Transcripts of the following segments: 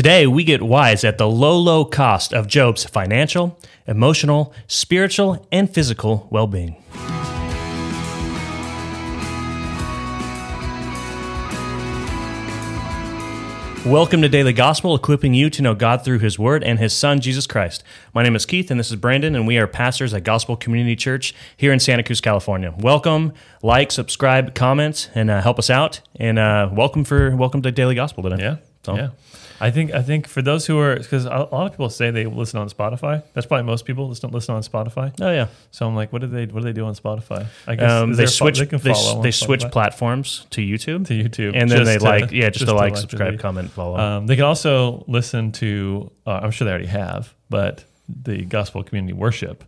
Today, we get wise at the low, low cost of Job's financial, emotional, spiritual, and physical well being. Welcome to Daily Gospel, equipping you to know God through His Word and His Son, Jesus Christ. My name is Keith, and this is Brandon, and we are pastors at Gospel Community Church here in Santa Cruz, California. Welcome, like, subscribe, comment, and uh, help us out. And uh, welcome for welcome to Daily Gospel today. Yeah. So- Yeah. I think I think for those who are because a lot of people say they listen on Spotify. That's probably most people listen listen on Spotify. Oh yeah. So I'm like, what do they what do they do on Spotify? I guess Um, they a fo- switch. They They, they switch platforms to YouTube, to YouTube, and then they to- like yeah, just, to like, the subscribe, comment, follow. Um, they can also listen to. Uh, I'm sure they already have, but the Gospel Community Worship,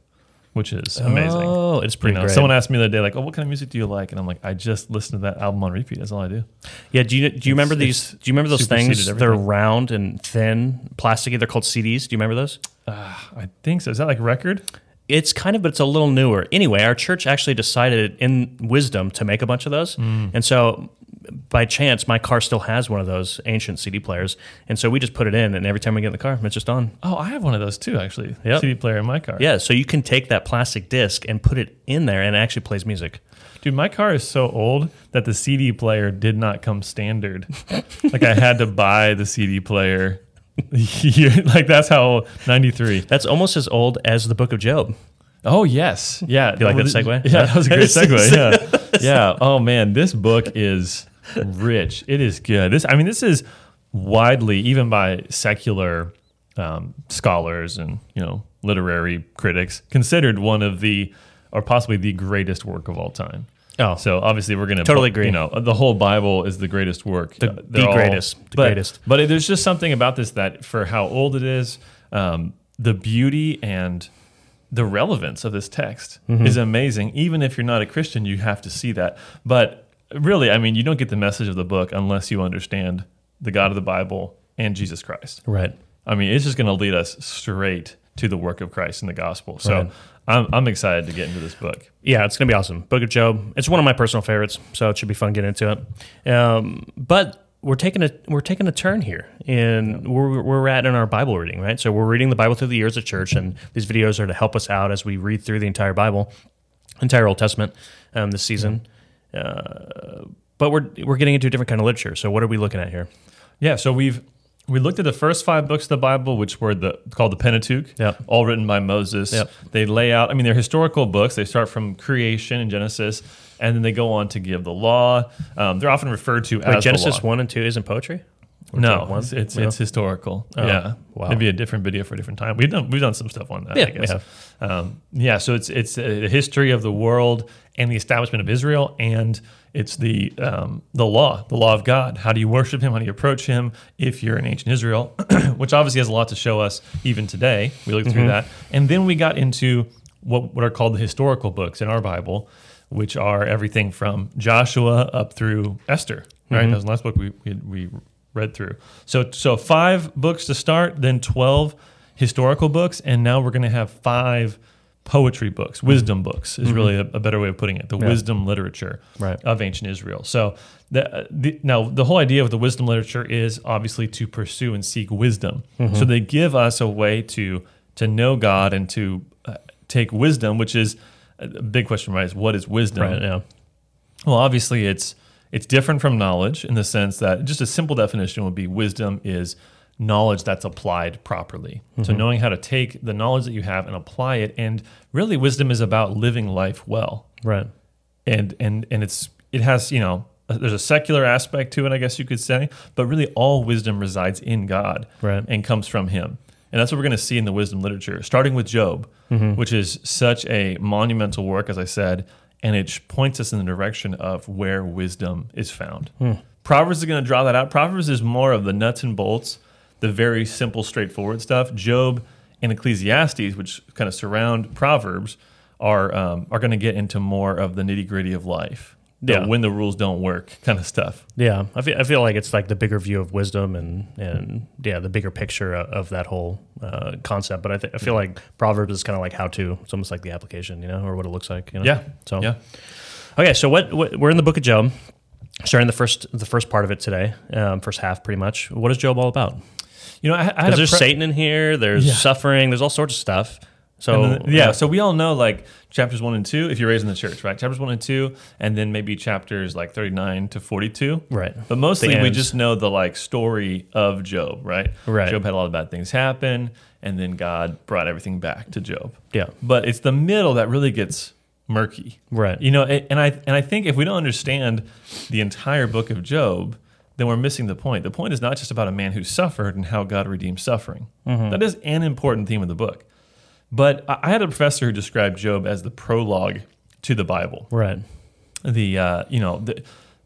which is amazing. Oh, it's You pretty know, great. someone asked me the other day, like, "Oh, what kind of music do you like?" And I'm like, "I just listen to that album on repeat. That's all I do." Yeah, do you do you remember these? Do you remember those things? everything. They're round and thin, plasticky. They're called CDs. Do you remember those? Uh, I think so. Is that like a record? It's kind of, but it's a little newer. Anyway, our church actually decided in wisdom to make a bunch of those, Mm. and so by chance, my car still has one of those ancient CD players, and so we just put it in, and every time we get in the car, it's just on. Oh, I have one of those too, actually. Yep. CD player in my car. Yeah, so you can take that plastic disc and put it in there, and it actually plays music. Dude, my car is so old that the CD player did not come standard. like I had to buy the CD player. Like that's how old, 93. That's almost as old as the Book of Job. Oh yes. Yeah. you like that segue? Yeah, that was a great segue. Yeah. Yeah. Oh man, this book is rich. It is good. This I mean, this is widely, even by secular um, scholars and, you know, literary critics, considered one of the or possibly the greatest work of all time. Oh, So obviously we're going to Totally agree. You know, the whole Bible is the greatest work. The- Uh, the all- greatest, the but, greatest. But there's just something about this that, for how old it is, um, the beauty and the relevance of this text Mm-hmm. is amazing. Even if you're not a Christian, you have to see that. But really, I mean, you don't get the message of the book unless you understand the God of the Bible and Jesus Christ. right. I mean, it's just going to lead us straight to the work of Christ in the gospel. So Right. I'm, I'm excited to get into this book. Yeah, it's gonna be awesome. Book of Job. It's one of my personal favorites, so it should be fun getting into it. Um, but we're taking a we're taking a turn here in where where we're at in our Bible reading, right? So we're reading the Bible through the years of church, and these videos are to help us out as we read through the entire Bible, entire Old Testament um, this season. Uh, but we're we're getting into a different kind of literature. So what are we looking at here? Yeah, so we've we looked at the first five books of the Bible, which were the called the Pentateuch, Yep. all written by Moses. Yep. They lay out. I mean, they're historical books. They start from creation in Genesis, and then they go on to give the law. Um, they're often referred to Wait, as Genesis one and two isn't poetry. No, one? it's it's, historical. Oh, yeah, wow. Maybe a different video for a different time. We've done we've done some stuff on that. Yeah, I we have. Um, yeah, so it's it's a history of the world and the establishment of Israel, and it's the um, the law, the law of God. How do you worship Him? How do you approach Him? If you're in ancient Israel, which obviously has a lot to show us even today. We looked Mm-hmm. through that, and then we got into what what are called the historical books in our Bible, which are everything from Joshua up through Esther. Right, that was the last book we we, we read through. So so five books to start, then twelve historical books, and now we're going to have five poetry books, mm-hmm. wisdom books is mm-hmm. really a, a better way of putting it. The Yeah. wisdom literature Right. of ancient Israel. So the, uh, the, now the whole idea of the wisdom literature is obviously to pursue and seek wisdom. Mm-hmm. So they give us a way to to know God and to uh, take wisdom, which is a big question, right? Is what is wisdom? Right. Yeah. Well, obviously, it's it's different from knowledge in the sense that just a simple definition would be wisdom is knowledge that's applied properly. So mm-hmm. knowing how to take the knowledge that you have and apply it, and really, wisdom is about living life well. Right. And and and it's it has you know there's a secular aspect to it, I guess you could say, but really all wisdom resides in God Right. and comes from Him. And that's what we're going to see in the wisdom literature, starting with Job, mm-hmm. which is such a monumental work, as I said, and it points us in the direction of where wisdom is found. Proverbs is going to draw that out. Proverbs is more of the nuts and bolts, the very simple, straightforward stuff. Job and Ecclesiastes, which kind of surround Proverbs, are um, are going to get into more of the nitty gritty of life. The Yeah. when the rules don't work kind of stuff. Yeah, I feel, I feel like it's like the bigger view of wisdom and and yeah, the bigger picture of, of that whole uh, concept. But I, th- I feel like Proverbs is kind of like how to. It's almost like the application, you know, or what it looks like. You know? Yeah. So Yeah. okay, so what, what we're in the book of Job, starting the first the first part of it today, um, first half pretty much. What is Job all about? You know, I, I there's pre- Satan in here. There's Yeah. suffering. There's all sorts of stuff. So then- yeah, so we all know like chapters one and two, if you're raised in the church, right? Chapters one and two, and then maybe chapters like 39 to 42. Right. But mostly we just know the like story of Job, right? Right. Job had a lot of bad things happen, and then God brought everything back to Job. yeah. But it's the middle that really gets murky. Right. You know, and I and I think if we don't understand the entire book of Job, then we're missing the point. The point is not just about a man who suffered and how God redeemed suffering. Mm-hmm. That is an important theme of the book. But I had a professor who described Job as the prologue to the Bible. Right. The uh, you know the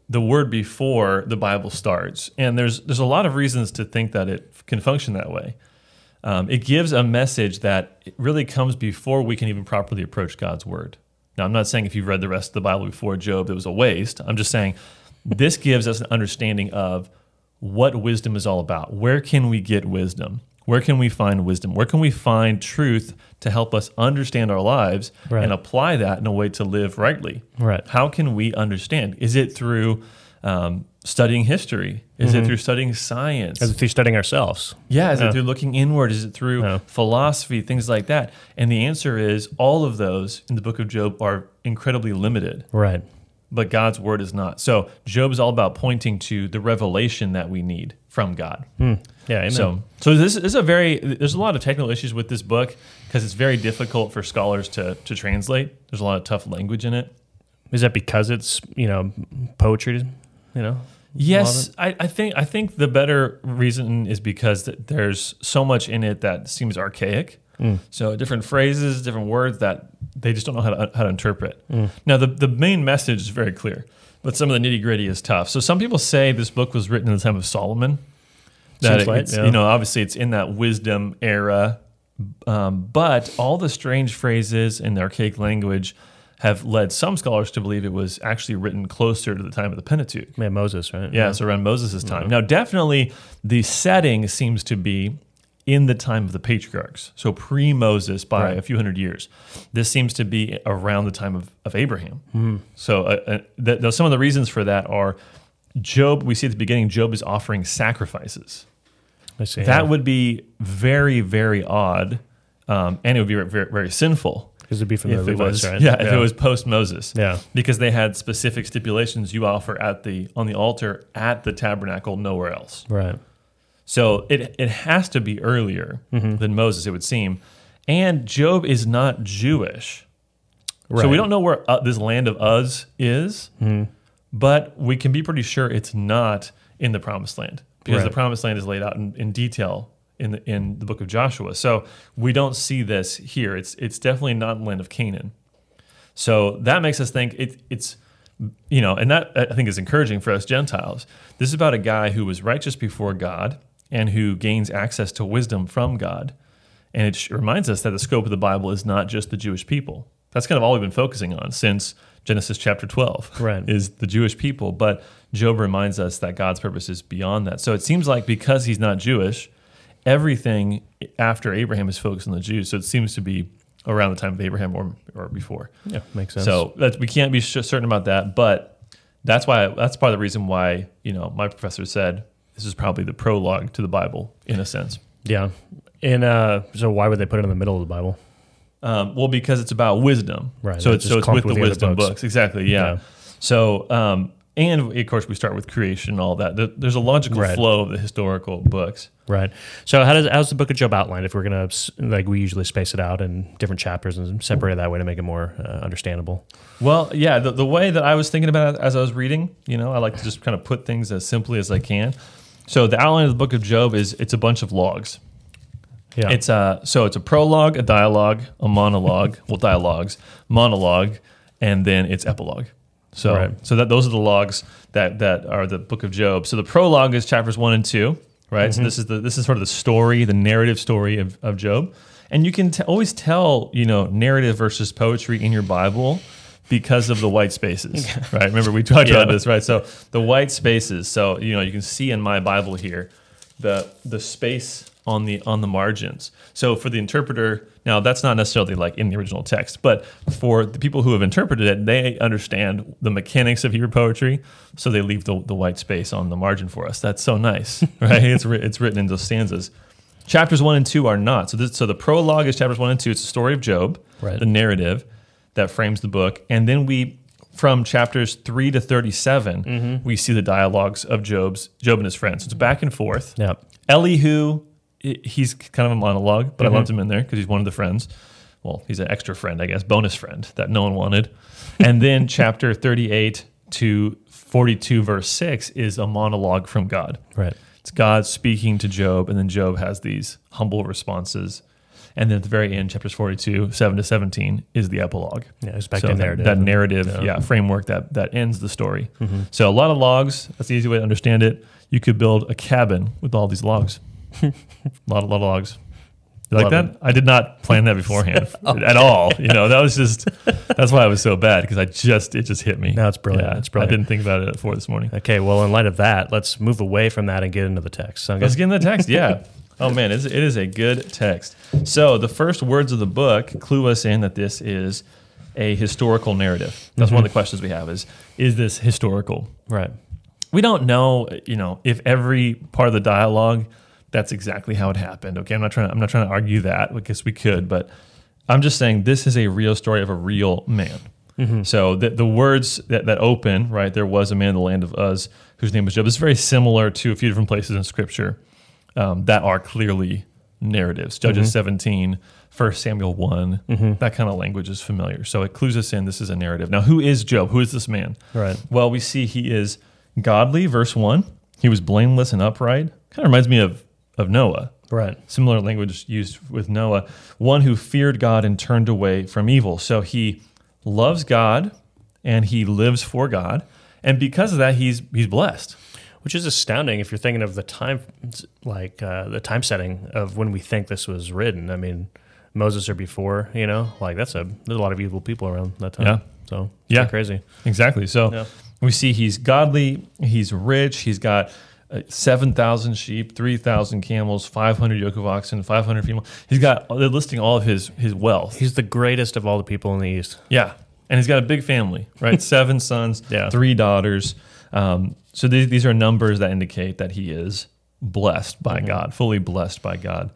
the word before the Bible starts, and there's there's a lot of reasons to think that it can function that way. Um, it gives a message that really comes before we can even properly approach God's word. Now, I'm not saying if you've read the rest of the Bible before Job, it was a waste. I'm just saying this gives us an understanding of what wisdom is all about. Where can we get wisdom? Where can we find wisdom? Where can we find truth to help us understand our lives Right. and apply that in a way to live rightly? Right. How can we understand? Is it through um, studying history? Is it through studying science? Is it through studying ourselves. Yeah, is Yeah. it through looking inward? Is it through Yeah. philosophy, things like that? And the answer is all of those in the book of Job are incredibly limited, Right. But God's word is not. So Job is all about pointing to the revelation that we need from God. Hmm. Yeah. Amen. So, so this, this is a very there's a lot of technical issues with this book because it's very difficult for scholars to to translate. There's a lot of tough language in it. is that because it's you know poetry? You know. Yes, I, I think I think the better reason is because there's so much in it that seems archaic. So different phrases, different words that they just don't know how to how to interpret. Now the the main message is very clear, but some of the nitty gritty is tough. So some people say this book was written in the time of Solomon. That like, it's, yeah. you know obviously it's in that wisdom era, um, but all the strange phrases and the archaic language have led some scholars to believe it was actually written closer to the time of the Pentateuch. Yeah, Moses, right? Yeah, so around Moses' time. Now, definitely the setting seems to be in the time of the patriarchs, so pre Moses by Right. a few hundred years. This seems to be around the time of, of Abraham. So, uh, uh, th- th- some of the reasons for that are Job, we see at the beginning, Job is offering sacrifices. I see. That would be very, very odd, um, and it would be very, very sinful because it'd be from the Levites, was right? yeah, if it was post Moses. Yeah. Because they had specific stipulations you offer at the on the altar at the tabernacle, nowhere else. right. So it it has to be earlier Mm-hmm. than Moses, it would seem. And Job is not Jewish. So we don't know where uh, this land of Uz is, Mm-hmm. but we can be pretty sure it's not in the promised land because the promised land is laid out in, in detail in the, in the book of Joshua. So we don't see this here. It's it's definitely not in the land of Canaan. So that makes us think it, it's you know, and that I think is encouraging for us Gentiles. This is about a guy who was righteous before God and who gains access to wisdom from God. And it reminds us that the scope of the Bible is not just the Jewish people. That's kind of all we've been focusing on since Genesis chapter 12 Right. is the Jewish people. But Job reminds us that God's purpose is beyond that. So it seems like because he's not Jewish, everything after Abraham is focused on the Jews. So it seems to be around the time of Abraham or, or before. Yeah, makes sense. So we can't be certain about that, but that's why that's part of the reason why you know my professor said this is probably the prologue to the Bible in a sense. yeah, and uh, so why would they put it in the middle of the Bible? Um, well, because it's about wisdom, Right, So it's so it's with the with the wisdom books. books. exactly. Yeah. Yeah. So um, and of course we start with creation and all that. There's a logical Right. flow of the historical books. Right. So how does how's the Book of Job outlined? If we're gonna like we usually space it out in different chapters and separate it that way to make it more uh, understandable. Well, yeah, the, the way that I was thinking about it as I was reading, you know, I like to just kind of put things as simply as I can. So the outline of the book of Job is it's a bunch of logs. Yeah. It's a so it's a prologue, a dialogue, a monologue, well dialogues, monologue, and then it's epilogue. So Right. so that those are the logs that that are the book of Job. So the prologue is chapters one and two, right? Mm-hmm. So this is the this is sort of the story, the narrative story of, of Job, and you can t- always tell you know narrative versus poetry in your Bible because of the white spaces, right? Remember we talked about this, right? So the white spaces. So you know you can see in my Bible here the the space on the on the margins. So for the interpreter, now that's not necessarily like in the original text, but for the people who have interpreted it, they understand the mechanics of Hebrew poetry, so they leave the, the white space on the margin for us. That's so nice, right? it's it's written into stanzas. Chapters one and two are not. So, this, so the prologue is chapters one and two. It's the story of Job, Right. the narrative that frames the book, and then we, from chapters three to 37 Mm-hmm. we see the dialogues of Job's Job and his friends. It's back and forth. Yep. Elihu, he's kind of a monologue, but Mm-hmm. I lumped him in there because he's one of the friends. Well, he's an extra friend, I guess, bonus friend that no one wanted. And then chapter 38 to 42, verse 6 is a monologue from God. Right. It's God speaking to Job, and then Job has these humble responses. And then at the very end, chapters 42, 7 to 17, is the epilogue. Yeah, it's back So to that- narrative. That, narrative, yeah. framework that that ends the story. Mm-hmm. So a lot of logs. That's the easy way to understand it. You could build a cabin with all these logs. a lot, a lot of logs. You like that? I did not plan that beforehand oh. at all. You know, that was just that's why I was so bad because I just it just hit me. No, it's brilliant. Yeah, It's brilliant. I didn't think about it before this morning. Okay, well, in light of that, let's move away from that and get into the text. Sound Let's get in the text. Yeah. Oh man, it's, it is a good text. So the first words of the book clue us in that this is a historical narrative. That's one of the mm-hmm. questions we have: is is this historical? Right. We don't know, you know, if every part of the dialogue that's exactly how it happened. Okay, I'm not trying. To, I'm not trying to argue that because we could, but I'm just saying this is a real story of a real man. Mm-hmm. So the, the words that, that open, right, there was a man in the land of Uz whose name was Job, is very similar to a few different places in Scripture um, that are clearly narratives. Judges 17, 1 Samuel one that kind of language is familiar. So it clues us in this is a narrative. Now, who is Job? Who is this man? Right. Well, we see he is godly, verse 1. He was blameless and upright. Kind of reminds me of, of Noah. Right. Similar language used with Noah. One who feared God and turned away from evil. So he loves God and he lives for God. And because of that, he's he's blessed. Which is astounding if you're thinking of the time, like uh, the time setting of when we think this was written. I mean, Moses or before, you know, like that's a there's a lot of evil people around that time. Yeah. So it's Yeah. crazy. Exactly. So Yeah. we see he's godly, he's rich, he's got uh, 7,000 sheep, 3,000 camels, 500 yoke of oxen, 500 female. He's got, they're listing all of his, his wealth. He's the greatest of all the people in the East. Yeah. And he's got a big family, right? Seven sons, Yeah. three daughters. Um, so these, these are numbers that indicate that he is blessed by mm-hmm. God, fully blessed by God.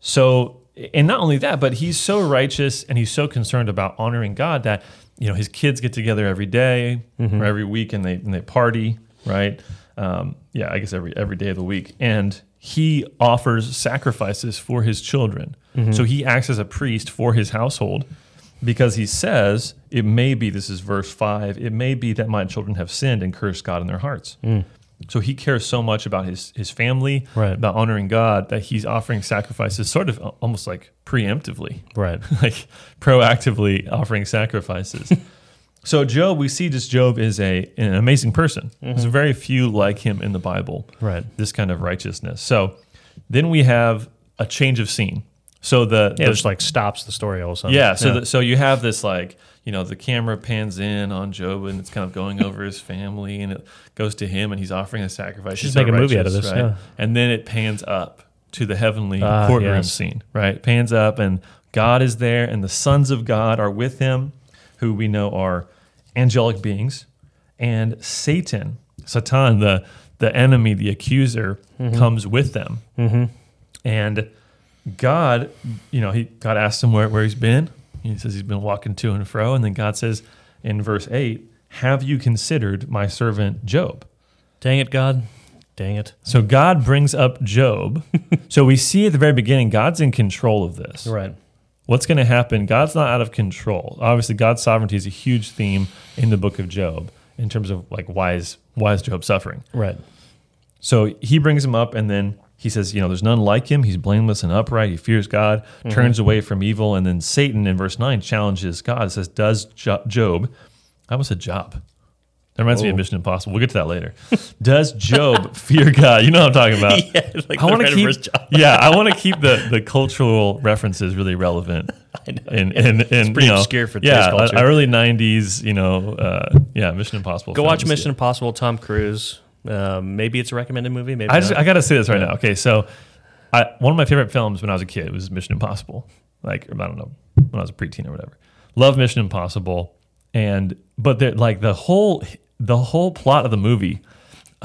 So, and not only that, but he's so righteous and he's so concerned about honoring God that, you know, his kids get together every day mm-hmm. or every week and they, and they party, right? Um, yeah, I guess every, every day of the week. And he offers sacrifices for his children. Mm-hmm. So he acts as a priest for his household because he says, it may be, this is verse 5, it may be that my children have sinned and cursed God in their hearts. Mm. So he cares so much about his, his family, Right. about honoring God, that he's offering sacrifices sort of almost like preemptively, Right. like proactively offering sacrifices. so Job, we see just Job is a an amazing person. Mm-hmm. There's very few like him in the Bible. Right. This kind of righteousness. So then we have a change of scene. So the, Yeah, the just like stops the story all of a sudden. yeah, so The, so you have this like you know the camera pans in on Job and it's kind of going over his family and it goes to him and he's offering a sacrifice. Should He's make a movie out of this, yeah. And then it pans up to the heavenly Ah, courtroom yes. scene, right? Pans up and God is there and the sons of God are with him, who we know are angelic beings, and Satan, Satan, the the enemy, the accuser, Mm-hmm. comes with them. And God, you know, he God asks him where, where he's been. He says he's been walking to and fro. And then God says in verse 8, Have you considered my servant Job? Dang it, God. Dang it. So God brings up Job. so we see at the very beginning, God's in control of this. Right. What's going to happen? God's not out of control. Obviously, God's sovereignty is a huge theme in the book of Job in terms of like why is why is Job suffering? Right. So he brings him up, and then he says, you know, there's none like him. He's blameless and upright. He fears God, turns away from evil. And then Satan in verse 9 challenges God. It says, Does Job, I almost said Job. That reminds me of Oh. Mission Impossible. We'll get to that later. Does Job fear God? You know what I'm talking about. Yeah, like I want to keep, for his job. yeah, I want to keep the, the cultural references really relevant. know. And, and, and pretty you know, obscure for yeah, culture. uh, early '90s, you know, uh, yeah, Mission Impossible. Go watch films. Mission Impossible, Tom Cruise. Um, maybe it's a recommended movie. Maybe I just not. I got to say this right now. Okay, so I, one of my favorite films when I was a kid was Mission Impossible. Like I don't know when I was a preteen or whatever. Love Mission Impossible, and but like the whole the whole plot of the movie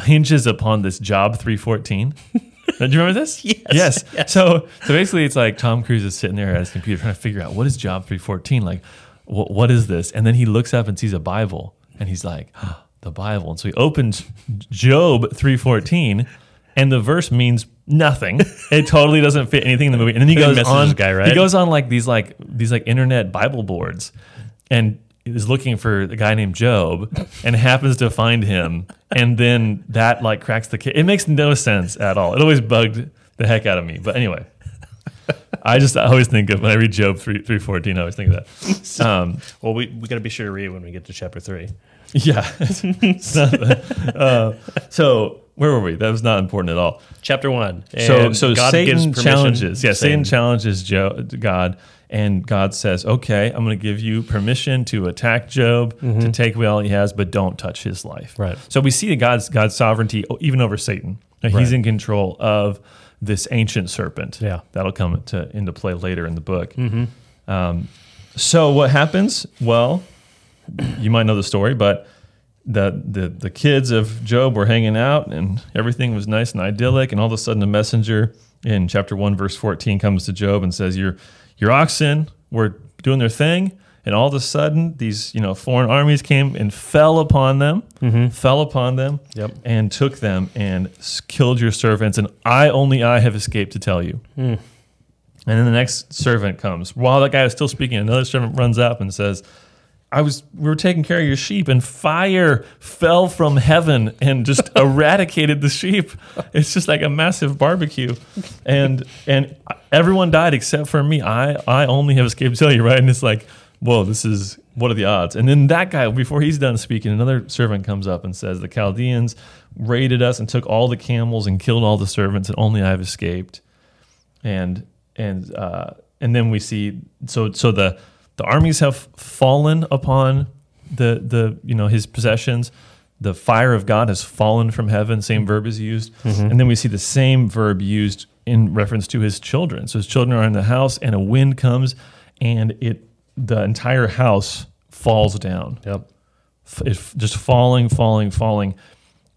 hinges upon this job 314. Do you remember this? Yes, yes. So, so basically, it's like Tom Cruise is sitting there at his computer trying to figure out what is Job 314? Like, what, what is this? And then he looks up and sees a Bible and he's like, "Ah, the Bible. And so he opens Job 314 and the verse means nothing. It totally doesn't fit anything in the movie. And then he goes on, guy, right? he goes on like these like these like internet Bible boards and is looking for a guy named Job and happens to find him. And then that like cracks the case. It makes no sense at all. It always bugged the heck out of me. But anyway, I just I always think of when I read Job 3, 314, I always think of that. Um, Well, we, we got to be sure to read when we get to chapter three. yeah. Not- uh, so where were we? That was not important at all. Chapter one. So And so God gives Satan permission, challenges. Yeah, Satan saying- challenges God, and God says, "Okay, I'm going to give you permission to attack Job, to take away all he has, but don't touch his life." Mm-hmm. Right. So we see God's God's sovereignty even over Satan. He's Right. in control of this ancient serpent. Yeah. that'll come to, into play later in the book. Um, so what happens? Well, you might know the story, but the, the the kids of Job were hanging out and everything was nice and idyllic, and all of a sudden a messenger in chapter one, verse fourteen, comes to Job and says, Your your oxen were doing their thing, and all of a sudden these you know foreign armies came and fell upon them, mm-hmm. fell upon them, Yep. and took them and killed your servants, and I only I have escaped to tell you. Hmm. And then the next servant comes. While that guy is still speaking, another servant runs up and says, I was we were taking care of your sheep and fire fell from heaven and just eradicated the sheep. It's just like a massive barbecue. And and everyone died except for me. I I only have escaped to tell you, right? And it's like, whoa, this is what are the odds? And then that guy, before he's done speaking, another servant comes up and says, The Chaldeans raided us and took all the camels and killed all the servants, and only I have escaped and and uh, and then we see so so the the armies have fallen upon the the you know his possessions. The fire of God has fallen from heaven. Same verb is used, mm-hmm. and then we see the same verb used in reference to his children. So his children are in the house, and a wind comes, and it the entire house falls down Yep. it's just falling, falling, falling.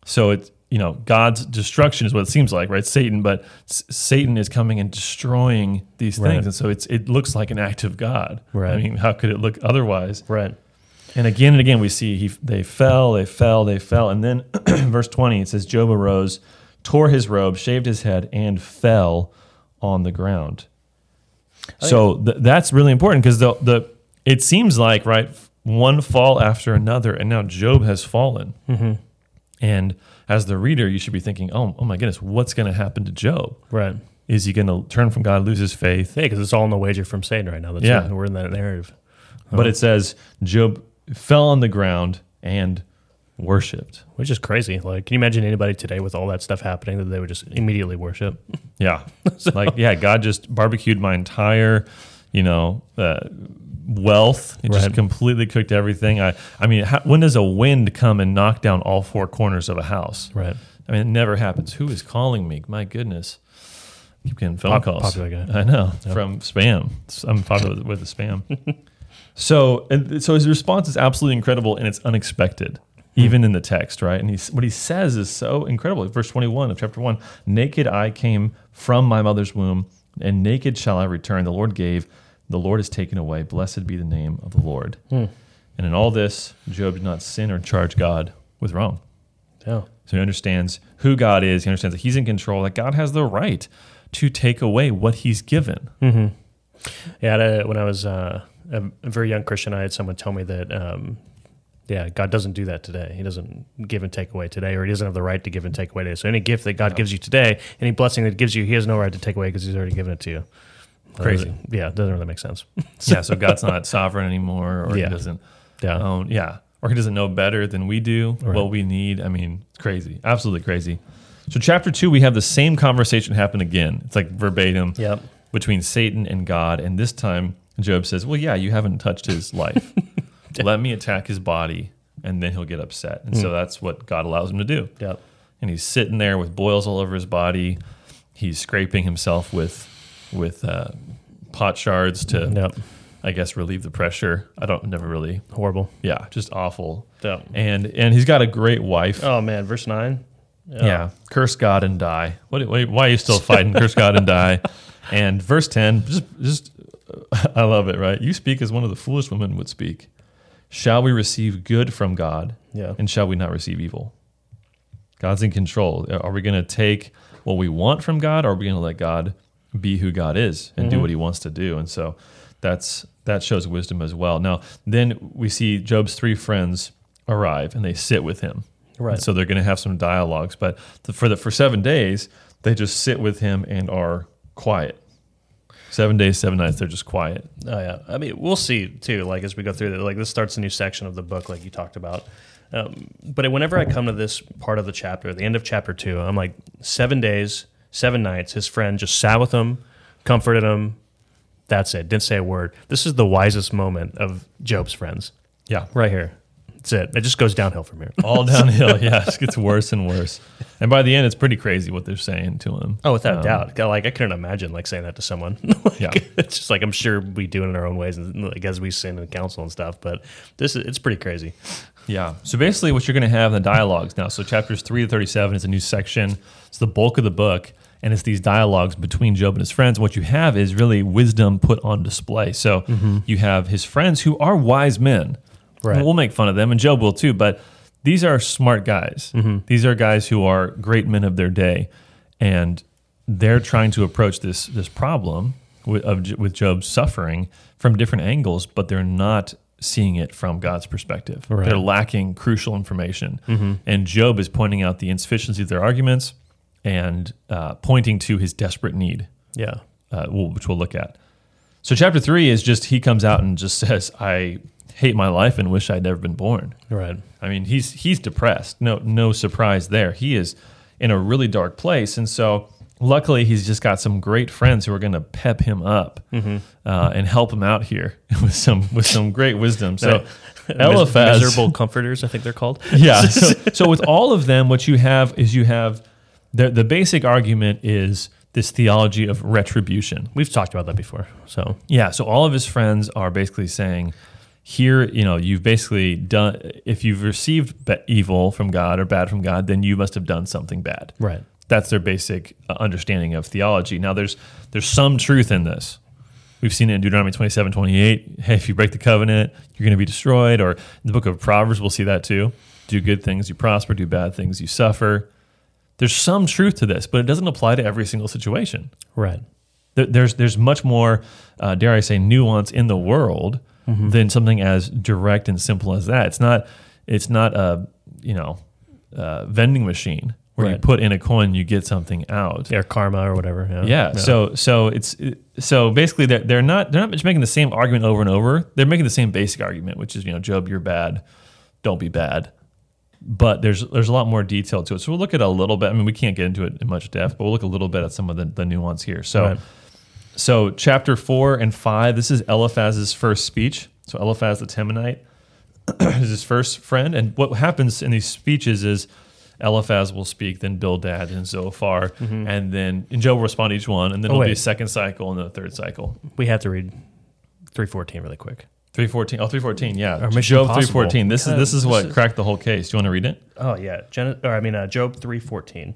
So it's you know God's destruction is what it seems like, right? Satan, but S- Satan is coming and destroying these things, Right. and so it's it looks like an act of God. Right. I mean, how could it look otherwise? Right. And again and again, we see he they fell, they fell, they fell, and then verse twenty it says Job arose, tore his robe, shaved his head, and fell on the ground. So th- that's really important because the the it seems like right one fall after another, and now Job has fallen. Mm-hmm. And as the reader, you should be thinking, "Oh, oh my goodness, what's going to happen to Job? Right. Is he going to turn from God, lose his faith?" Yeah, because it's all in the wager from Satan right now. That's Yeah. yeah. We're in that narrative. But it says Job fell on the ground and worshipped. Which is crazy. Like, can you imagine anybody today with all that stuff happening that they would just immediately worship? Yeah, like yeah, God just barbecued my entire, you know, uh, wealth. It just completely cooked everything. I, I mean, how, when does a wind come and knock down all four corners of a house? Right. I mean, it never happens. Who is calling me? My goodness. I keep getting phone Pop- calls. popular guy. I know from spam. I'm popular with, with the spam. so, and so his response is absolutely incredible and it's unexpected, hmm. even in the text, right? And he's, what he says is so incredible. Verse 21 of chapter 1 Naked I came from my mother's womb, and naked shall I return. The Lord gave, the Lord has taken away. Blessed be the name of the Lord. And in all this, Job did not sin or charge God with wrong. Yeah. So he understands who God is. He understands that he's in control, that God has the right to take away what he's given. Yeah. Had a- when I was uh, a, a very young Christian, I had someone tell me that, um, yeah, God doesn't do that today. He doesn't give and take away today, or He doesn't have the right to give and take away today. So any gift that God gives you today, any blessing that He gives you, He has no right to take away because He's already given it to you. Crazy. Uh, yeah, it doesn't really make sense. yeah, so God's not sovereign anymore, or Yeah. he doesn't Yeah. own, yeah, or he doesn't know better than we do Right. what we need. I mean, it's crazy, absolutely crazy. So, chapter two, we have the same conversation happen again. It's like verbatim Yep. between Satan and God. And this time, Job says, Well, yeah, you haven't touched his life. Let me attack his body, and then he'll get upset. And so that's what God allows him to do. Yep. and he's sitting there with boils all over his body. He's scraping himself with with uh, pot shards to, Yep. I guess, relieve the pressure. I don't never really, Horrible. yeah, just awful. Yep. And and he's got a great wife. Oh man, verse nine. Yeah. Curse God and die. What, why, why are you still fighting? Curse God and die. And verse 10, just, just, I love it, right? You speak as one of the foolish women would speak. Shall we receive good from God? Yeah. And shall we not receive evil? God's in control. Are we going to take what we want from God or are we going to let God be who God is and do what he wants to do? And so that's, that shows wisdom as well. Now, then we see Job's three friends arrive and they sit with him. Right. So they're going to have some dialogues, but for the for seven days they just sit with him and are quiet. Seven days, seven nights, they're just quiet. Oh yeah, I mean we'll see too. Like as we go through, the, like this starts a new section of the book, like you talked about. Um, but whenever I come to this part of the chapter, the end of chapter two, I'm like seven days, seven nights. His friend just sat with him, comforted him. That's it. Didn't say a word. This is the wisest moment of Job's friends, Yeah, right here. That's it. It just goes downhill from here. all downhill. yeah, it gets worse and worse. And by the end, it's pretty crazy what they're saying to him. Oh, without um, doubt. Like I couldn't imagine like saying that to someone. Like, Yeah. it's just like I'm sure we do it in our own ways, and like as we sin and counsel and stuff. But this is it's pretty crazy. Yeah. So basically, what you're going to have in the dialogues now. So chapters three to thirty-seven is a new section. It's the bulk of the book, and it's these dialogues between Job and his friends. What you have is really wisdom put on display. So mm-hmm. you have his friends who are wise men. Right. And we'll make fun of them, and Job will too. But these are smart guys. Mm-hmm. These are guys who are great men of their day, and they're trying to approach this this problem with, of, with Job's suffering from different angles, but they're not seeing it from God's perspective. Right. They're lacking crucial information, mm-hmm. and Job is pointing out the insufficiency of their arguments and uh, pointing to his desperate need, Yeah. uh, which we'll look at. So, chapter three is just he comes out and just says, "I hate my life and wish I'd never been born." Right. I mean, he's he's depressed. No no surprise there. He is in a really dark place, and so luckily he's just got some great friends who are going to pep him up Mm-hmm. uh, and help him out here with some with some great wisdom. So Eliphaz, miserable comforters, I think they're called. yeah. So, so with all of them, what you have is you have the the basic argument is this theology of retribution. We've talked about that before. So Yeah. So all of his friends are basically saying, here, you know, you've basically done, if you've received be- evil from God or bad from God, then you must have done something bad. right. That's their basic uh, understanding of theology. Now, there's there's some truth in this. We've seen it in Deuteronomy 27, 28. Hey, if you break the covenant, you're going to be destroyed. Or in the book of Proverbs, we'll see that too. Do good things, you prosper. Do bad things, you suffer. There's some truth to this, but it doesn't apply to every single situation Right. there- there's there's much more, uh, dare I say, nuance in the world than something as direct and simple as that. It's not it's not a you know uh, vending machine where you put in a coin, you get something out. Or karma or whatever. Yeah. Yeah. So so it's so basically they're, they're not they're not just making the same argument over and over. They're making the same basic argument, which is you know Job, you're bad, don't be bad. But there's there's a lot more detail to it. So we'll look at a little bit. I mean, we can't get into it in much depth, but we'll look a little bit at some of the, the nuance here. So Right. so chapter four and five. This is Eliphaz's first speech. So Eliphaz the Temanite is his first friend, and what happens in these speeches is Eliphaz will speak, then Bildad and Zophar, and then and Job will respond to each one, and then Mm-hmm. Oh, there'll be a second cycle and then a third cycle. We have to read 314 really quick. 314. Oh, 314, yeah. Or Mission Job Impossible. 314. This is this is This what is- cracked the whole case. Do you want to read it? Oh yeah, Gen- or I mean uh, Job three fourteen.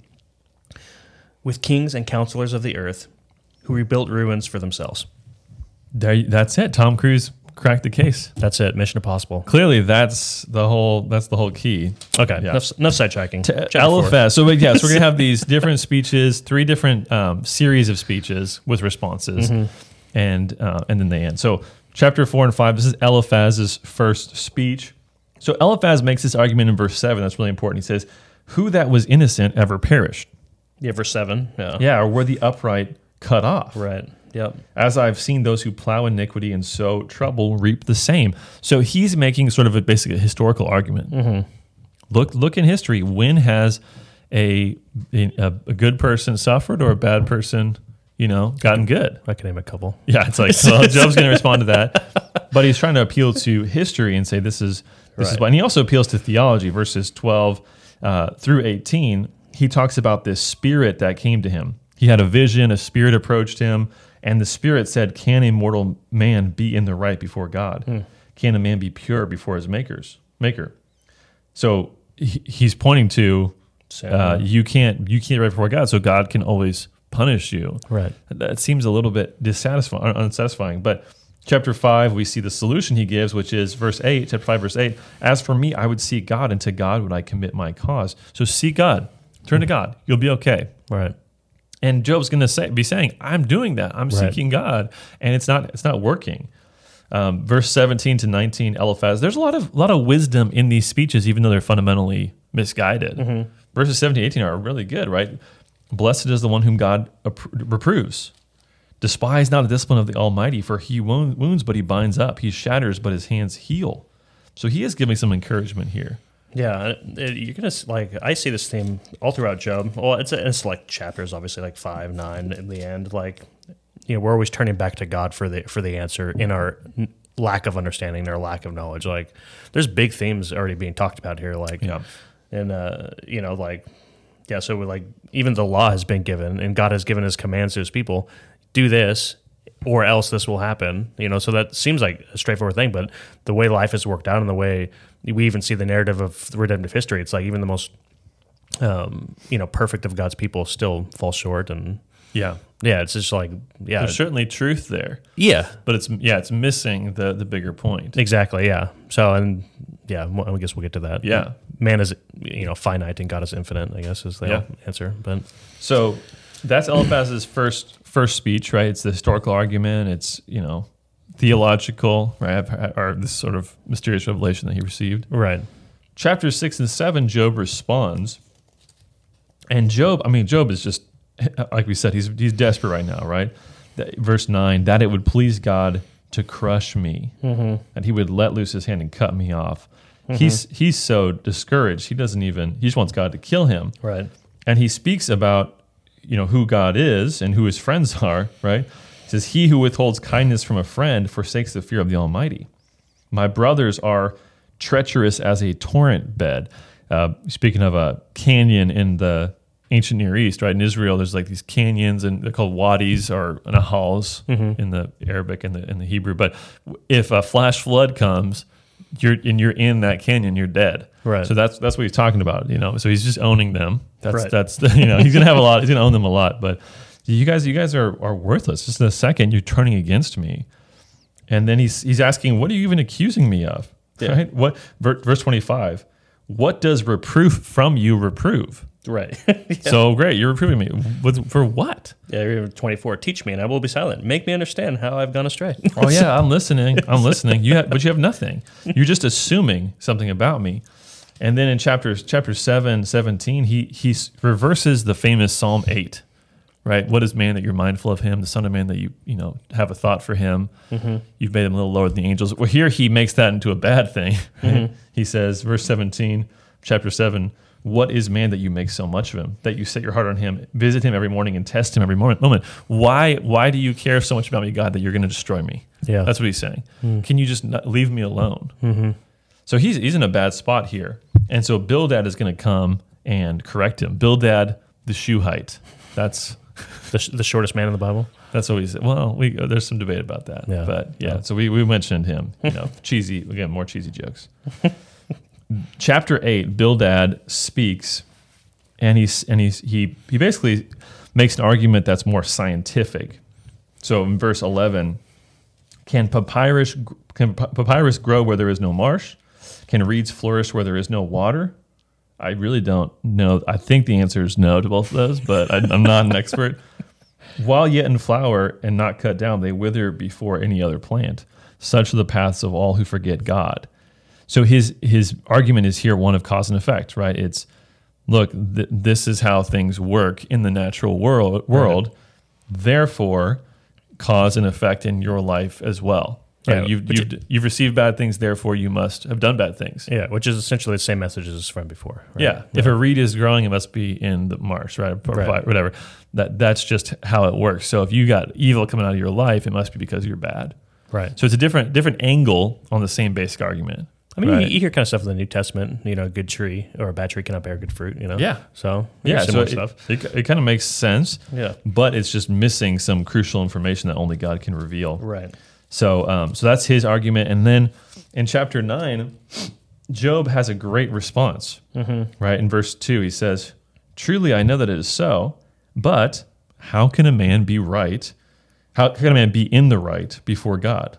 With kings and counselors of the earth, who rebuilt ruins for themselves. There, that's it. Tom Cruise cracked the case. That's it. Mission Impossible. Clearly, that's the whole that's the whole key. Okay, Yeah. enough, enough sidetracking. Chapter four. Eliphaz. So but yes, we're gonna have these different speeches, three different um, series of speeches with responses, and uh, and then they end. So chapter four and five. This is Eliphaz's first speech. So Eliphaz makes this argument in verse seven. That's really important. He says, "Who that was innocent ever perished? Yeah, verse seven. Yeah. Yeah, or were the upright cut off? Right. Yep. As I've seen those who plow iniquity and sow trouble reap the same. So he's making sort of a basic a historical argument. Mm-hmm. Look, look in history. When has a, a a good person suffered or a bad person, you know, gotten good? I can name a couple. Yeah, it's like well, Job's going to respond to that, but he's trying to appeal to history and say this is this is Right. why. And he also appeals to theology, verses twelve uh, through eighteen. He talks about this spirit that came to him. He had a vision. A spirit approached him, and the spirit said, "Can a mortal man be in the right before God? Can a man be pure before his makers maker?" So he, he's pointing to Uh, you can't you can't right before God, so God can always punish you. right. That seems a little bit dissatisfying, unsatisfying. But chapter five, we see the solution he gives, which is verse eight, chapter five, verse eight. As for me, I would seek God, and to God would I commit my cause. So seek God, turn to God, you'll be okay. Right. And Job's going to say, be saying, "I'm doing that. I'm Right. seeking God, and it's not it's not working." Um, verse 17 to 19, Eliphaz. There's a lot of lot of wisdom in these speeches, even though they're fundamentally misguided. Mm-hmm. Verses 17 to 18 are really good, right? Blessed is the one whom God reproves. Despise not the discipline of the Almighty, for he wound- wounds, but he binds up. He shatters, but his hands heal. So he is giving some encouragement here. Yeah, you're gonna like. I see this theme all throughout Job. Well, it's it's like chapters, obviously, like five, nine, in the end. Like, you know, we're always turning back to God for the for the answer in our lack of understanding, our lack of knowledge. Like, there's big themes already being talked about here. Like, Yeah. and uh, you know, like, yeah. So like, even the law has been given, and God has given His commands to His people: do this, or else this will happen. You know, so that seems like a straightforward thing, but the way life has worked out and the way we even see the narrative of redemptive history, it's like even the most, um, you know, perfect of God's people still fall short, and Yeah. yeah, it's just like yeah, There's certainly truth there, yeah, but it's yeah, it's missing the the bigger point. exactly, yeah. So and yeah, I guess we'll get to that. Yeah. man is you know finite and God is infinite. I guess is the Yeah. answer, but So that's Eliphaz's first first speech, right? It's the historical argument. It's you know theological, right? Or this sort of mysterious revelation that he received. right, Chapter six and seven, Job responds, and Job. I mean, Job is just like we said. He's he's desperate right now, right? That- Verse nine, that it would please God to crush me, Mm-hmm. that He would let loose His hand and cut me off. He's he's so discouraged. He doesn't even. He just wants God to kill him right, and he speaks about you know who God is and who his friends are, right? He says, "He who withholds kindness from a friend forsakes the fear of the Almighty." My brothers are treacherous as a torrent bed. Uh, speaking of a canyon in the ancient Near East, right in Israel, there's like these canyons, and they're called wadis or nahals mm-hmm. in the Arabic and the in the Hebrew. But if a flash flood comes, you're and you're in that canyon, you're dead. Right. So that's that's what he's talking about, you know. So he's just owning them. That's Right. that's the, you know he's gonna have a lot. He's gonna own them a lot. But you guys, you guys are are worthless. Just in a second, you're turning against me. And then he's he's asking, what are you even accusing me of? Yeah. Right. What verse twenty five? What does reproof from you reprove? Right. So great, you're reproving me with, for what? Yeah, you're 24. Teach me, and I will be silent. Make me understand how I've gone astray. Oh yeah, I'm listening. I'm listening. You have, but you have nothing. You're just assuming something about me. And then in chapter chapter 7, 17, he he reverses the famous Psalm 8. Right? What is man that you're mindful of him, the son of man that you, you know, have a thought for him. Mm-hmm. You've made him a little lower than the angels. Well, here he makes that into a bad thing. Mm-hmm. He says, verse 17, chapter 7, what is man that you make so much of him, that you set your heart on him, visit him every morning and test him every moment? moment? Why why do you care so much about me, God, that you're going to destroy me? Yeah. That's what he's saying. Hmm. Can you just leave me alone? Mm-hmm. So he's he's in a bad spot here, and so Bildad is going to come and correct him. Bildad, the Shuhite. That's the, sh- the shortest man in the Bible. that's what he said. Well, we there's some debate about that, Yeah. but yeah. So we we mentioned him. You know, cheesy again, more cheesy jokes. Chapter eight, Bildad speaks, and he's and he's he he basically makes an argument that's more scientific. So in verse eleven, can papyrus can papyrus grow where there is no marsh? Can reeds flourish where there is no water? I really don't know. I think the answer is no to both of those, but I, I'm not an expert. While yet in flower and not cut down, they wither before any other plant. Such are the paths of all who forget God. So his his argument is here one of cause and effect, right? It's look, th- this is how things work in the natural world. World, therefore, cause and effect in your life as well. Right? Yeah, you've, you've, you've received bad things, therefore you must have done bad things. Yeah, which is essentially the same message as from before. right? Yeah. If a reed is growing, it must be in the marsh, right? Or Right. Whatever. That that's just how it works. So if you got evil coming out of your life, it must be because you're bad. Right. So it's a different different angle on the same basic argument. I mean, Right. you, you hear kind of stuff in the New Testament. You know, a good tree or a bad tree cannot bear good fruit. You know. Yeah. So Yeah, so it, stuff. it, it kind of makes sense, Yeah. but it's just missing some crucial information that only God can reveal. Right. So, um, so that's his argument. And then in chapter nine, Job has a great response. Mm-hmm. Right in verse two, he says, Truly, I know that it is so. But how can a man be right? How can a man be in the right before God?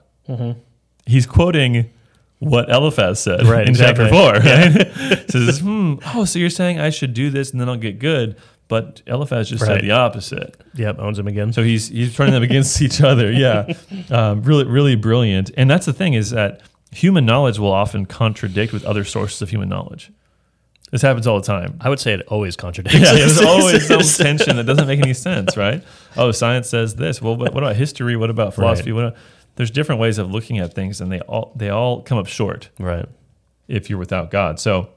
He's quoting what Eliphaz said Right, in exactly. chapter four. Right? Says, hmm, oh, so you're saying I should do this and then I'll get good. But Eliphaz just Right. said the opposite. Yep, owns him again. So he's he's turning them against each other. Yeah, um, really really brilliant. And that's the thing is that human knowledge will often contradict with other sources of human knowledge. This happens all the time. I would say it always contradicts. Yeah, there's always some tension that doesn't make any sense, right? Oh, science says this. Well, what, what about history? What about philosophy? What about, there's different ways of looking at things, and they all they all come up short right. if you're without God. So,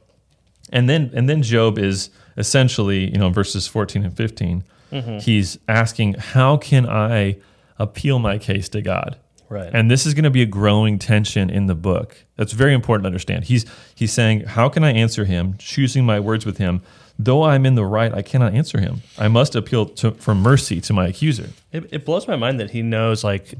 and then and then Job is essentially, you know, verses 14 and 15, mm-hmm. he's asking, "How can I appeal my case to God?" Right. And this is going to be a growing tension in the book. That's very important to understand. He's he's saying, "How can I answer him? Choosing my words with him, though I'm in the right, I cannot answer him. I must appeal to, for mercy to my accuser." It, it blows my mind that he knows like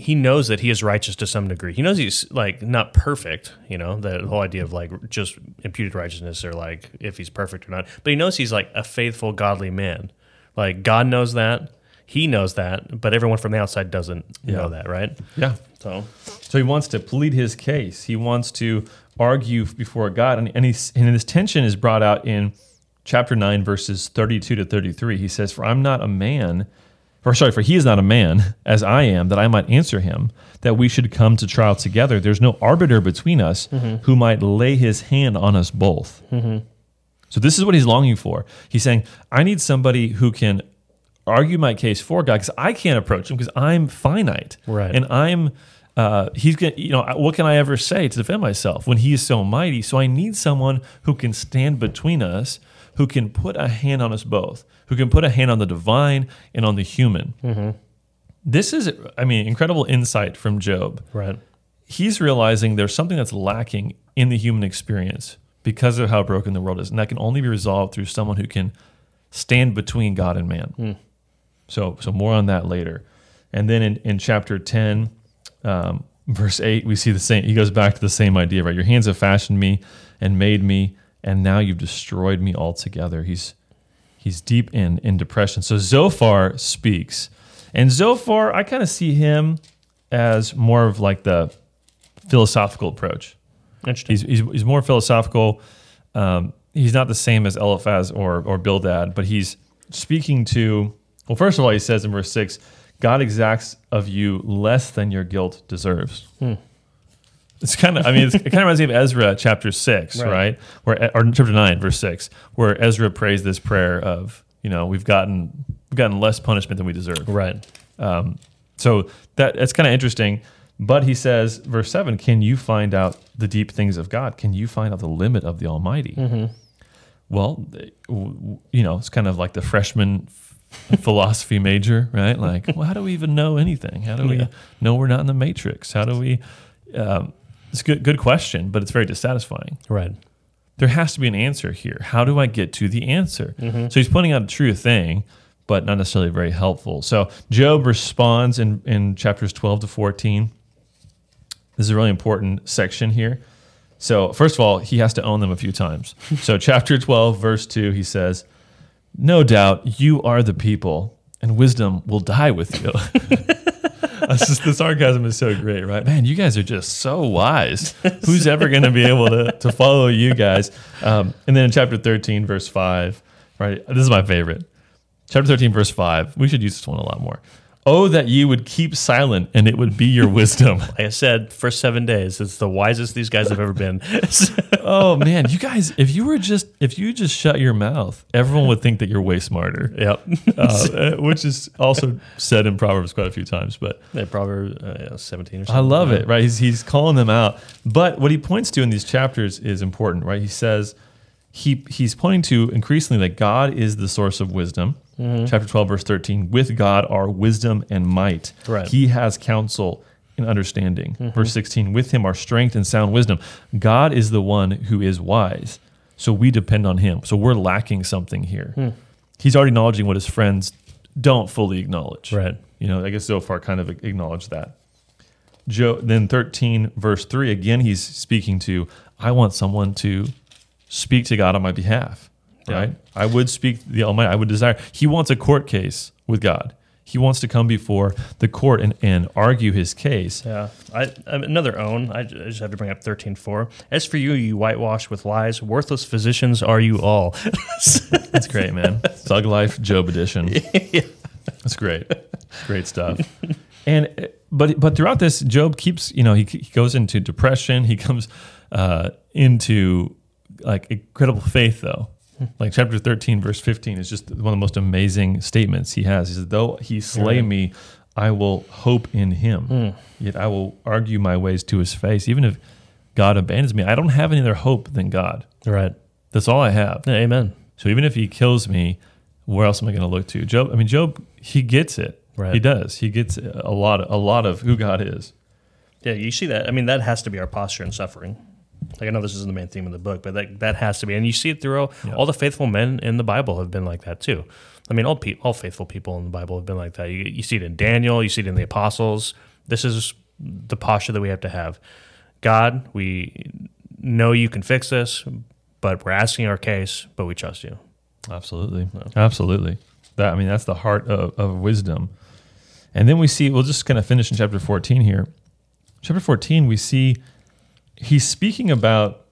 he knows that he is righteous to some degree. He knows he's like not perfect, you know, the whole idea of like just imputed righteousness or like if he's perfect or not. But he knows he's like a faithful, godly man. Like God knows that. He knows that, but everyone from the outside doesn't know that, right? Yeah. So So he wants to plead his case. He wants to argue before God, and and, he's, and this tension is brought out in chapter nine, verses thirty-two to thirty-three. He says, "For I'm not a man." Or sorry, for he is not a man as I am, that I might answer him, that we should come to trial together. There's no arbiter between us mm-hmm. who might lay his hand on us both. Mm-hmm. So this is what he's longing for. He's saying, I need somebody who can argue my case for God because I can't approach him because I'm finite. Right. And I'm uh, he's gonna you know what can I ever say to defend myself when he is so mighty? So I need someone who can stand between us, who can put a hand on us both, who can put a hand on the divine and on the human. This is, I mean, incredible insight from Job right. he's realizing there's something that's lacking in the human experience because of how broken the world is, and that can only be resolved through someone who can stand between God and man. So, so more on that later. And then in, in chapter ten, um, verse eight, we see the same. He goes back to the same idea, right? Your hands have fashioned me and made me, and now you've destroyed me altogether. He's he's deep in in depression. So Zophar speaks, and Zophar, I kind of see him as more of like the philosophical approach. Interesting. He's, he's, he's more philosophical. Um, he's not the same as Eliphaz or, or Bildad, but he's speaking to, well, first of all, he says in verse 6 God exacts of you less than your guilt deserves. It's kind of, I mean, it's, it kind of reminds me of Ezra chapter 6, Right. right? Where, or chapter 9, verse 6, where Ezra prays this prayer of, you know, we've gotten, we've gotten less punishment than we deserve. right. Um, so that that's kind of interesting. But he says, verse seven, can you find out the deep things of God? Can you find out the limit of the Almighty? Well, th- w- w- you know, it's kind of like the freshman philosophy major, right? Like, well, how do we even know anything? How do we know we're not in the matrix? How do we? Um, it's a good, good question, but it's very dissatisfying Right. there has to be an answer here. How do I get to the answer? So he's pointing out a true thing, but not necessarily very helpful. So Job responds in, in chapters 12 to 14. This is a really important section here. So, first of all, he has to own them a few times. So, chapter 12, verse 2, he says, No doubt you are the people, and wisdom will die with you. Just, the sarcasm is so great, right? Man, you guys are just so wise. Who's ever going to be able to, to follow you guys? Um, and then in chapter 13, verse 5, right? This is my favorite. Chapter 13, verse 5. We should use this one a lot more. Oh, that you would keep silent and it would be your wisdom. Like I said, for seven days, it's the wisest these guys have ever been. oh, man. You guys, if you were just, if you just shut your mouth, everyone would think that you're way smarter, yep. uh, which is also said in Proverbs quite a few times. But They probably uh, yeah, seventeen or something. I love it, right? He's, he's calling them out. But what he points to in these chapters is important, right? He says he he's pointing to increasingly that God is the source of wisdom. Mm-hmm. Chapter 12, verse 13. With God are wisdom and might. Right. He has counsel and understanding. Mm-hmm. Verse 16. With him are strength and sound wisdom. God is the one who is wise. So we depend on him. So we're lacking something here. Hmm. He's already acknowledging what his friends don't fully acknowledge. Right. You know, I guess Zophar kind of acknowledged that. Job, then 13, verse 3, again, he's speaking to, I want someone to speak to God on my behalf. right? I would speak the Almighty. I would desire. He wants a court case with God. He wants to come before the court and, and argue his case. Yeah. I, another own, I just have to bring up 13.4. As for you, you whitewash with lies, worthless physicians are you all. That's great, man. Thug Life Job edition. yeah. That's great. Great stuff. And but but throughout this, Job keeps you know he, he goes into depression. He comes uh, into like incredible faith though like chapter 13, verse 15 is just one of the most amazing statements he has. He says, Though he slay me, I will hope in him. Mm. Yet I will argue my ways to his face. Even if God abandons me, I don't have any other hope than God. Right. That's all I have. Yeah, amen. So even if he kills me, where else am I going to look to? Job, I mean, Job, he gets it. Right. He does. He gets a lot, of, a lot of who God is. Yeah, you see that. I mean, that has to be our posture in suffering. Like I know this isn't the main theme of the book, but that that has to be, and you see it through yeah. all the faithful men in the Bible have been like that too. I mean, all pe- all faithful people in the Bible have been like that. You, you see it in Daniel, you see it in the apostles. This is the posture that we have to have. God, we know you can fix this, but we're asking our case, but we trust you. Absolutely, so. absolutely. That I mean, that's the heart of, of wisdom. And then we see, we'll just kind of finish in chapter 14 here. Chapter 14, we see he's speaking about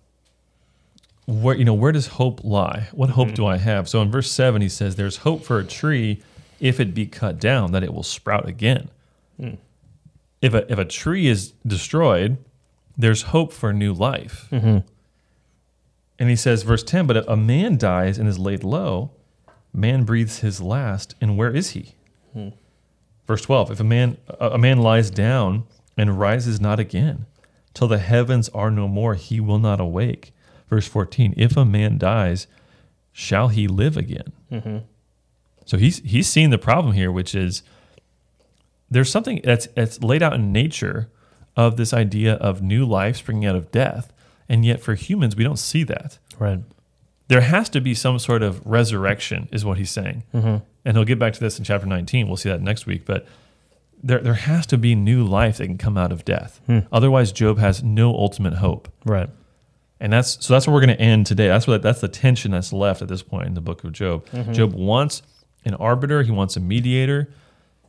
where you know where does hope lie? What hope mm-hmm. do I have? So in verse seven, he says, "There's hope for a tree if it be cut down, that it will sprout again." Mm. If a if a tree is destroyed, there's hope for new life. Mm-hmm. And he says, verse ten, "But a man dies and is laid low, man breathes his last, and where is he?" Mm. Verse twelve: If a man a man lies down and rises not again till the heavens are no more, he will not awake. Verse 14 If a man dies, shall he live again? Mm-hmm. So he's, he's seeing the problem here, which is there's something that's, that's laid out in nature of this idea of new life springing out of death. And yet for humans, we don't see that. Right. There has to be some sort of resurrection, is what he's saying. Mm-hmm. And he'll get back to this in chapter 19. We'll see that next week. But there there has to be new life that can come out of death. Hmm. Otherwise, Job has no ultimate hope. Right. And that's so that's where we're going to end today. That's what that's the tension that's left at this point in the book of Job. Mm-hmm. Job wants an arbiter, he wants a mediator,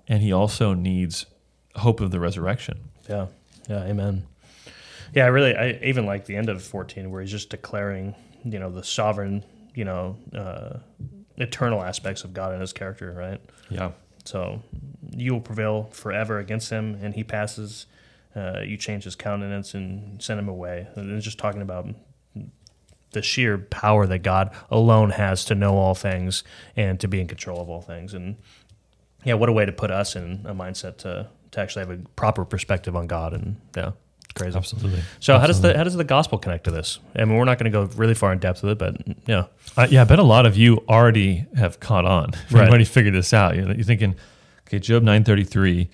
and he also needs hope of the resurrection. Yeah. Yeah, amen. Yeah, I really I even like the end of 14 where he's just declaring, you know, the sovereign, you know, uh, eternal aspects of God and his character, right? Yeah. So you will prevail forever against him, and he passes. Uh, you change his countenance and send him away. And it's just talking about the sheer power that God alone has to know all things and to be in control of all things. And yeah, what a way to put us in a mindset to to actually have a proper perspective on God. And yeah, it's crazy. Absolutely. So Absolutely. how does the how does the gospel connect to this? I mean, we're not going to go really far in depth with it, but yeah, uh, yeah. I bet a lot of you already have caught on. Right. already figured this out. You're, you're thinking Okay, Job 933.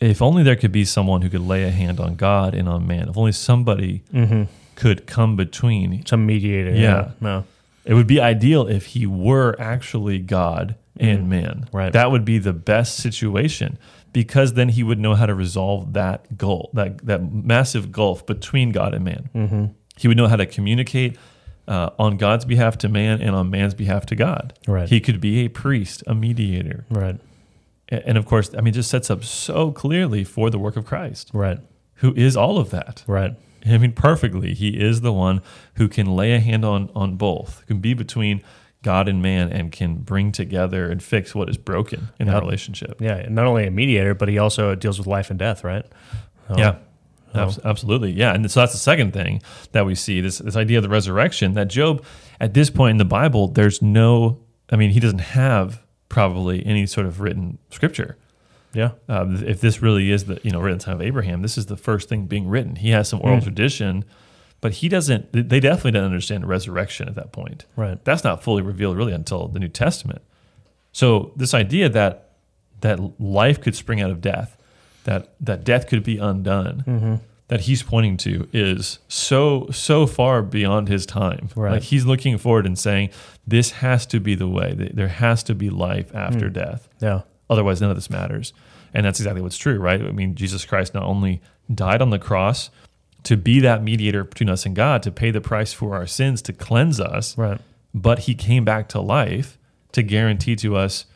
If only there could be someone who could lay a hand on God and on man. If only somebody mm-hmm. could come between. Some mediator. Yeah. yeah. No. It would be ideal if he were actually God and mm man. Right. That would be the best situation because then he would know how to resolve that gulf, that, that massive gulf between God and man. Mm-hmm. He would know how to communicate uh, on God's behalf to man and on man's behalf to God. Right. He could be a priest, a mediator. Right and of course, I mean, just sets up so clearly for the work of Christ, right? Who is all of that, right? I mean, perfectly. He is the one who can lay a hand on on both, can be between God and man, and can bring together and fix what is broken in that relationship. Yeah, and not only a mediator, but he also deals with life and death, right? Oh. Yeah. Oh. Absolutely, yeah, and so that's the second thing that we see this this idea of the resurrection. That Job, at this point in the Bible, there's no, I mean, he doesn't have probably any sort of written scripture. Yeah. Uh, if this really is the you know written time of Abraham, this is the first thing being written. He has some oral mm. tradition, but he doesn't. They definitely don't understand resurrection at that point. Right. That's not fully revealed really until the New Testament. So this idea that that life could spring out of death, that that death could be undone. Mm-hmm that he's pointing to is so so far beyond his time. Right. Like he's looking forward and saying, "This has to be the way. There has to be life after mm. death. Yeah. Otherwise, none of this matters." And that's exactly what's true, right? I mean, Jesus Christ not only died on the cross to be that mediator between us and God, to pay the price for our sins, to cleanse us, right. but he came back to life to guarantee to us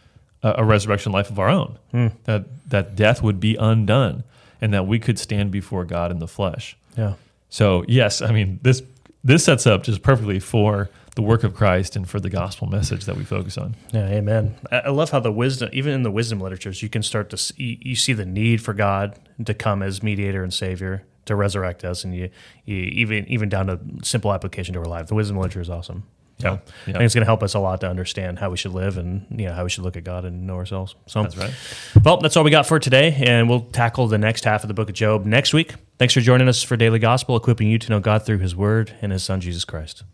a, a resurrection life of our own. That that death would be undone and that we could stand before God in the flesh. Yeah. So yes, I mean this this sets up just perfectly for the work of Christ and for the gospel message that we focus on. Yeah, amen. I I love how the wisdom, even in the wisdom literatures, you can start to see, you see the need for God to come as mediator and savior to resurrect us, and you, you even even down to simple application to our life. The wisdom literature is awesome. So Yeah, I think it's going to help us a lot to understand how we should live and you know how we should look at God and know ourselves. So That's right. Well, that's all we got for today, and we'll tackle the next half of the book of Job next week. Thanks for joining us for Daily Gospel, equipping you to know God through His Word and His Son Jesus Christ.